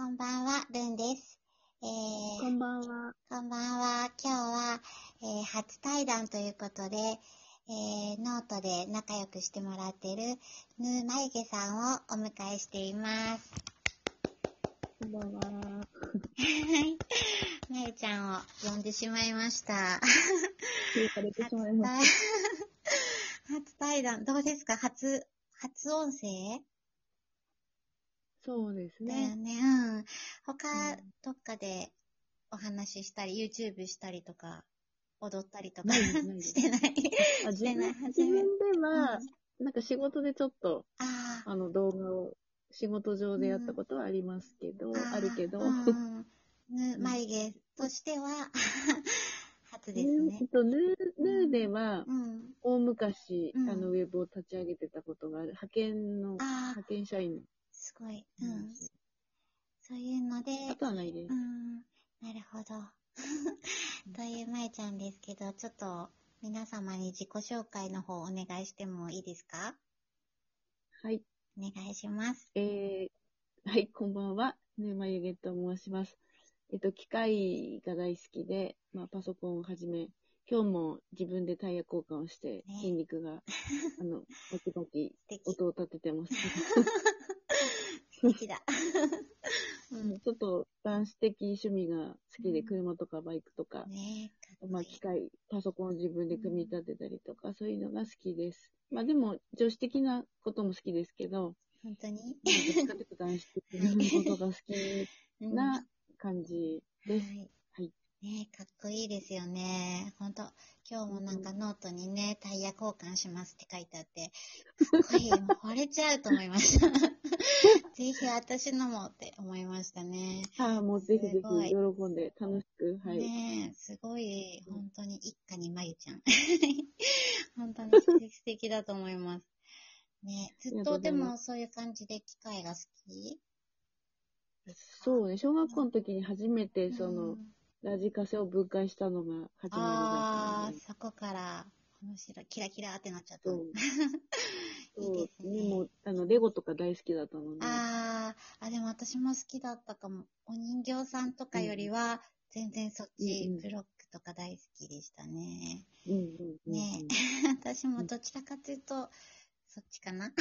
こんばんは、ルンです。えー、こんばんは。こんばんは。今日は、えー初対談ということで、えーノートで仲良くしてもらってる、ヌーマユゲさんをお迎えしています。こんばんは。はい。まゆちゃんを呼んでしまいました。れてしまい初対まし 初対談、どうですか？初、初音声？た。そうですだよね。ね。うん。他、うんどっかでお話ししたり、YouTube したりとか、踊ったりとかないですないですしてない？あ自してない？分自分では、うんなんか仕事でちょっと、ああ。あの動画を仕事上でやったことはありますけど、ーあるけど、うんぬ、眉毛としては、初ですね。とヌーヌーでは、うん。大昔、うんあのウェブを立ち上げてたことがある、派遣の、ああ派、遣社員すごい。うのん。そういうので、あとはないですう。ん。なるほど。というまゆちゃんですけど、ちょっと皆様に自己紹介の方お願いしてもいいですか？はい。お願いします。えー、はい、こんばんは。ねまゆげと申します。えっと、機械が大好きで、まあ、パソコンをはじめ、今日も自分でタイヤ交換をして、ね筋肉が、あの、バキバキ。音を立ててます だ。うん。ちょっと男子的趣味が好きで、うん車とかバイクとか、ねえ、かっこいい。まあ、機械、パソコンを自分で組み立てたりとか、そういうのが好きです。まあ、でも、女子的なことも好きですけど、本当に？まあどっちかというと男子的なことが好き うんな感じです。はい。はいねえかっこいいですよね。ほんと、今日もなんかノートにね、タイヤ交換しますって書いてあって、かっこいい。もう惚れちゃうと思いました。ぜひ私のもって思いましたね。ああ、もうぜひぜひ喜んで楽しく、はい。ねえ、すごい、うん本当に一家にまゆちゃん。本当に素敵素敵だと思います。ねえずっととでもそういう感じで機械が好き？そうね、小学校の時に初めてその、うんラジカセを分解したのが始まりだったああので、、そこから、面白い。キラキラってなっちゃった。う。いいですね。もう、あの、レゴとか大好きだったので、あー。あ、でも私も好きだったかも。お人形さんとかよりは、全然そっち、うんうん。ブロックとか大好きでしたね。うんうんね。私もどちらかというと、そっちかな。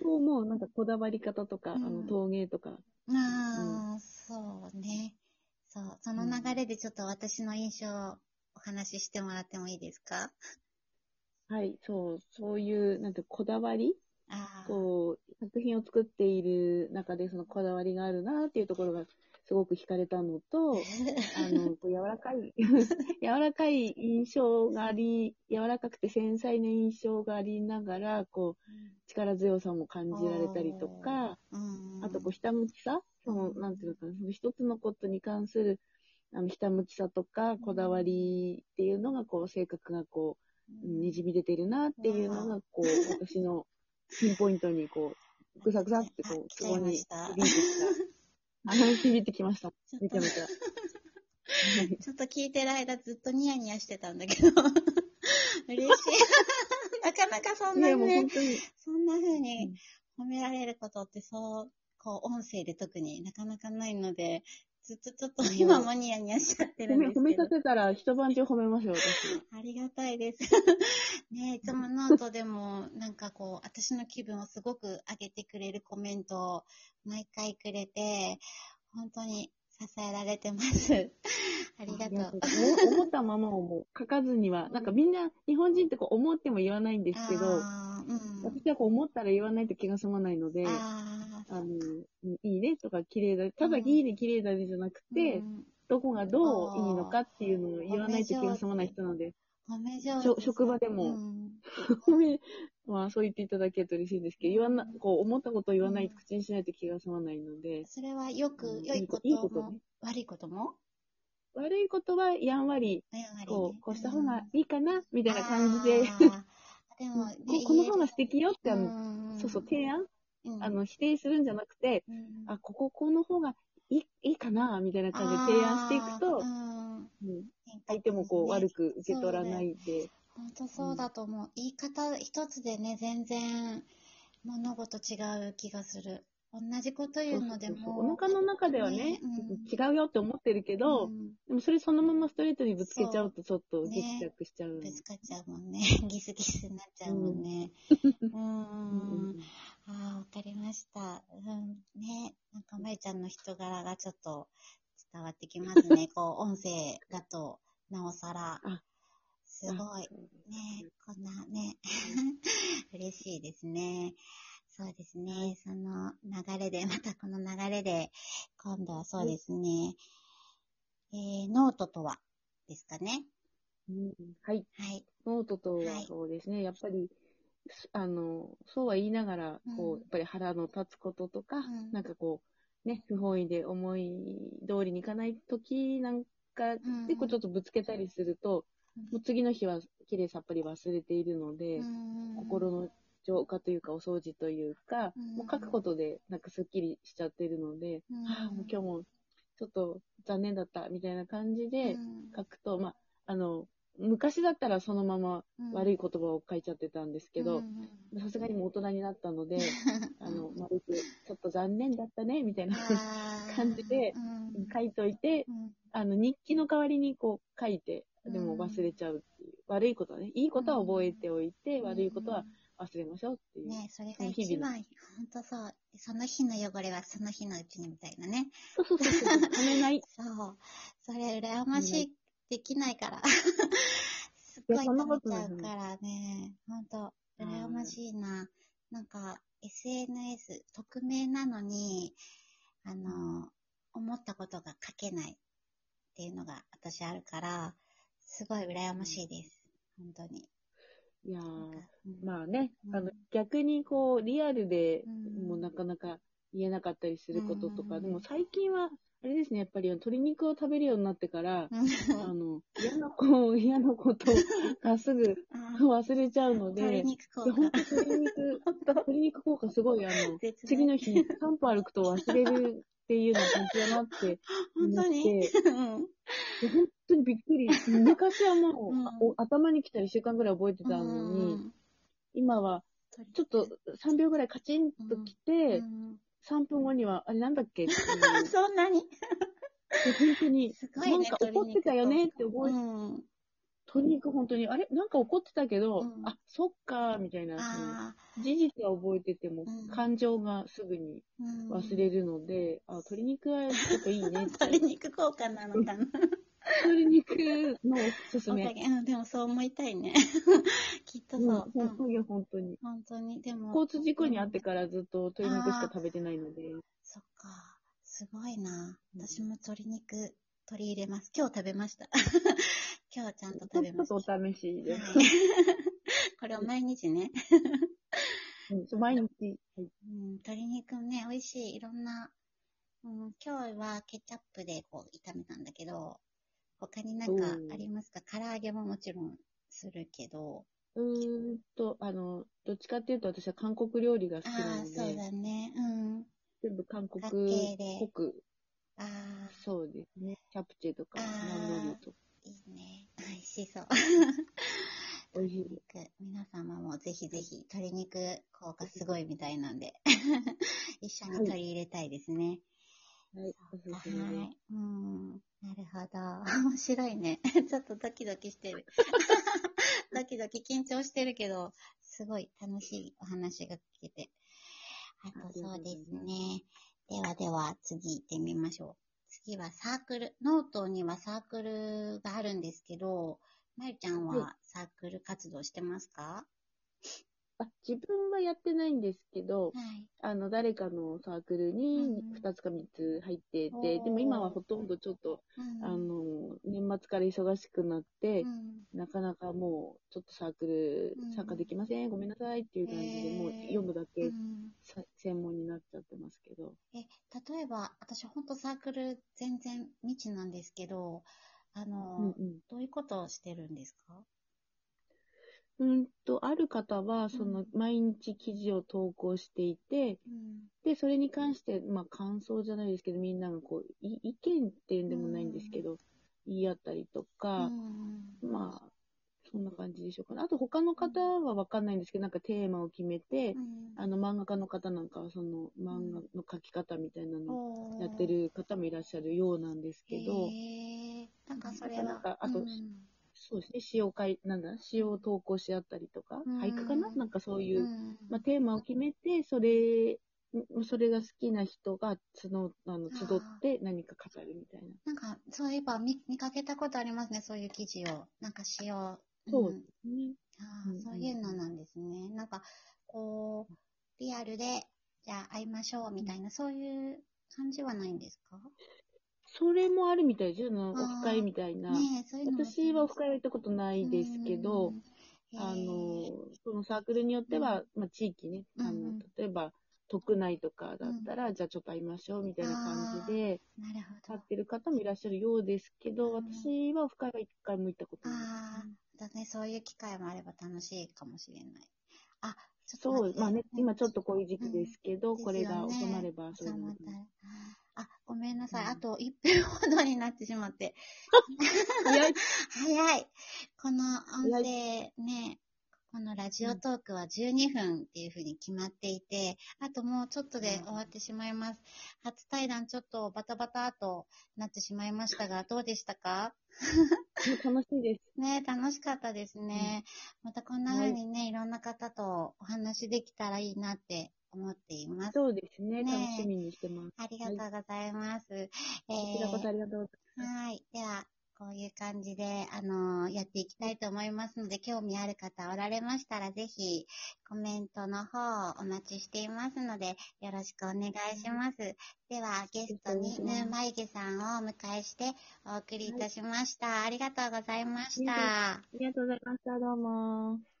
そうもうなんかこだわり方とか、うん。あの陶芸とか、ああ、そうね。そう、その流れでちょっと私の印象話ししてもらってもいいですか？はい、そう、そういう、なんてこだわり？こう、作品を作っている中でそのこだわりがあるなっていうところがすごく惹かれたのと、あの、こう柔らかい、柔らかい印象があり、柔らかくて繊細な印象がありながら、こう、力強さも感じられたりとか、うん、あとこう、ひたむきさその、なんていうのかな、その一つのことに関する、あの、ひたむきさとか、こだわりっていうのが、こう、性格がこう、にじみ出てるなっていうのが、こう、私のピンポイントに、こう、ぐさぐさって、こう、そこに響いてきた。あ、響いてきました。ちょっとめちゃめちゃ。は いちょっと聞いてる間ずっとニヤニヤしてたんだけど、嬉しい。なかなかそんなねそんな風に褒められることってそう、こう音声で特になかなかないので、ずっとちょっと今もニヤニヤしちゃってるんですけど褒めさ。せたら一晩中褒めましょう、私は。ありがたいです。ねいつもノートでも、なんかこう、私の気分をすごく上げてくれるコメントを毎回くれて、本当に支えられてます。ありがとう。う。思ったままをもう。書かずには、なんかみんな、日本人ってこう思っても言わないんですけど、うん。私はこう思ったら言わないと気が済まないので、ああの、いいねとか綺麗だ、ただいいね綺麗だねじゃなくーて、うん。どこがどういいのかっていうのを言わないと気が済まない人なので、職場でも。うん まあそう言っていただけると嬉しいんですけど、言わな、こう思ったことを言わないと口にしないと気が済まないので、それはよくいこといいこともね、悪いことも？悪いことはやんわり、こう、こうした方がんいいかな、みたいな感じで、でも、ねここの方が素敵よって、あうの、ん。そうそう、提案うん。あの、否定するんじゃなくて、うん。あ、ここ、この方がいい、いいかな、みたいな感じで提案していくと相手もこう悪く受け取らないで、本当そうだと思う。言い方一つでね、全然物事違う気がする。同じこと言うのでそうそうそうも。お腹の中ではねねうん違うよって思ってるけど、うんでもそれそのままストレートにぶつけちゃうとちょっとギクシャクしちゃうの。ぶつかっちゃうもんね。ギスギスになっちゃうもんね。うん。うんうんああ、わかりました。うん。ね。なんか、まゆちゃんの人柄がちょっと伝わってきますね。こう、音声だと、なおさらあ。すごい。あねこんなね。嬉しいですね。そうですね。その流れで、またこの流れで、今度はそうですね。えー、ノートとはですかね。うんはい。はい。ノートとははいそうですね、やっぱり、すあの、そうは言いながら、こうやっぱり腹の立つこととか、うんなんかこう、ね、不本意で思い通りにいかない時なんか、うん結構ちょっとぶつけたりすると、もう次の日はきれいさっぱり忘れているので、心の浄化というか、お掃除というか、うん。もう書くことで、なんかすっきりしちゃってるので、うんはあ、もう今日もちょっと残念だった、みたいな感じでうん。書くと、まあ、あの、昔だったらそのまま悪い言葉を書いちゃってたんですけど、さすがにもう大人になったので、あの、丸く、ちょっと残念だったね、みたいな感じで書いといて、あの、日記の代わりにこう書いて、でも忘れちゃうっていう。悪いことはね、いいことは覚えておいて、悪いことは忘れましょうっていう。ねそれが一番、ほんとそう。その日の汚れはその日のうちにみたいなね。そうそうそうそう、ためない。そう。それ羨ましい。できないから。すっいごいやそんなこと食べちゃうからね。ほんと、羨ましいな。なんか、SNS、匿名なのに、あの、思ったことが書けないっていうのが私あるから、すごい羨ましいです。本当に。いやまあね、うん。あの、逆にこう、リアルでうん。もうなかなか言えなかったりすることとか、うん。でも最近は、あれですね、やっぱり鶏肉を食べるようになってから、あの、嫌な子、嫌なことがすぐ忘れちゃうので、鶏肉効果。当鶏肉、鶏肉効果すごい、あの、次の日、3歩歩くと忘れるっていうのは本当だなって 本当に？思って。うん。で本当にびっくり。昔はもう、うん。あお頭に来たら1週間ぐらい覚えてたのに、今はちょっと3秒ぐらいカチンと来て、うん3分後には、あれなんだっけっていう。そんなに。で本当に、すごいね。なんか怒ってたよねって覚えて、うん。鶏肉本当に、あれ？なんか怒ってたけど、うんあ、そっか、みたいな、あその事実は覚えてても、うん感情がすぐにあ、うん忘れるので、あ、鶏肉はちょっといいねって。鶏肉効果なのかな。鶏肉のおすすめ。おかげうん、でもそう思いたいね。きっとうんそう。うん本当に本当に。本当に。でも、交通事故に遭ってからずっと鶏肉しか食べてないので。そっか。すごいな。うん私も鶏肉取り入れます。今日食べました。今日ちゃんとちょ食べましっとお試しで。た。これを毎日ね。うん毎日。はいうん、鶏肉ね、美味しい。いろんな、うん、今日はケチャップでこう炒めたんだけど、他になんかありますか？唐揚げももちろんするけど、うーんと、あの、どっちかっていうと私は韓国料理が好きああ、なのそうで、だね。うん。全部韓国っぽく、ああ、そうですね。チャプチェとか、あーナンとか、いいね。美味しそう。美味しい鶏肉皆様もぜひぜひ鶏肉効果すごいみたいなんで、一緒に取り入れたいですね。はい、おすはすめです。い。うん。なるほど。面白いね。ちょっとドキドキしてる。ドキドキ緊張してるけど、すごい楽しいお話が聞けて。あとそうですね。ではでは次行ってみましょう。次はサークル。ノートにはサークルがあるんですけど、まゆちゃんははサークル活動してますか？あ、自分はやってないんですけど、はい。あの、誰かのサークルにうん2つか3つ入っておて、ー。でも今はほとんどちょっと、うんあの、年末から忙しくなって、うん。なかなかもう、ちょっとサークルうん。参加できません、ごめんなさいっていう感じで、へー。もう読むだけうん。さ専門になっちゃってますけど。え、例えば、私ほんとサークル全然未知なんですけど、あの、うんうん。どういうことをしてるんですか？うんと、ある方は、その、毎日記事を投稿していて、うん。で、それに関して、まあ、感想じゃないですけど、みんながこう、い意見っていうんでもないんですけど、言い合ったりとか、まあ、そんな感じでしょうかね。あと他の方はわかんないんですけど、なんかテーマを決めて、うん。あの漫画家の方なんかはその漫画の描き方みたいなのをやってる方もいらっしゃるようなんですけど、なんかそれは。なんかあとうんそうですね、詩を書い、なんだ、詩を投稿し合ったりとか、うん俳句かな？なんかそういう、うんまあ、テーマを決めて、それ、それが好きな人が集あの集って何か語るみたいな。なんか、そういえば見見かけたことありますね、そういう記事を。なんか詩を。そうんですね。あそういうのなんですね。なんか、こう、リアルで、じゃあ会いましょうみたいな、そういう感じはないんですか？それもあるみたいですよ、オフ会みたいな。ねういう私はオフ会は行ったことないですけど、うん。あのそのサークルによっては、まあ、地域ね、あのうん、例えば、特内とかだったら、じゃあちょっと会いましょうみたいな感じで、なるほど。立ってる方もいらっしゃるようですけど、うん。私はオフ会は一回も行ったことない。あね。あ、だね、そういう機会もあれば楽しいかもしれない。あ、ちょっとそう、まあね、今ちょっとこういう時期ですけど、うん。これが収まれば、そういうのあ、ごめんなさい。うんあと1分ほどになってしまって。早い。早い。この音声ね、このラジオトークは12分っていうふうに決まっていて、あともうちょっとで終わってしまいます。初対談ちょっとバタバタとなってしまいましたが、どうでしたか？楽しいです。ね楽しかったですね。またこんな風にね、いろんな方とお話できたらいいなって思っています。そうですね。ね楽しみにしてます。ありがとうございます。えこちらこそありがとうございます。はい。では、こういう感じで、あのーやっていきたいと思いますので、興味ある方おられましたら、ぜひ、コメントの方お待ちしていますので、よろしくお願いします。では、ゲストにヌーマイゲさんをお迎えしてお送りいたしました。ありがとうございました。ありがとうございました。どうも。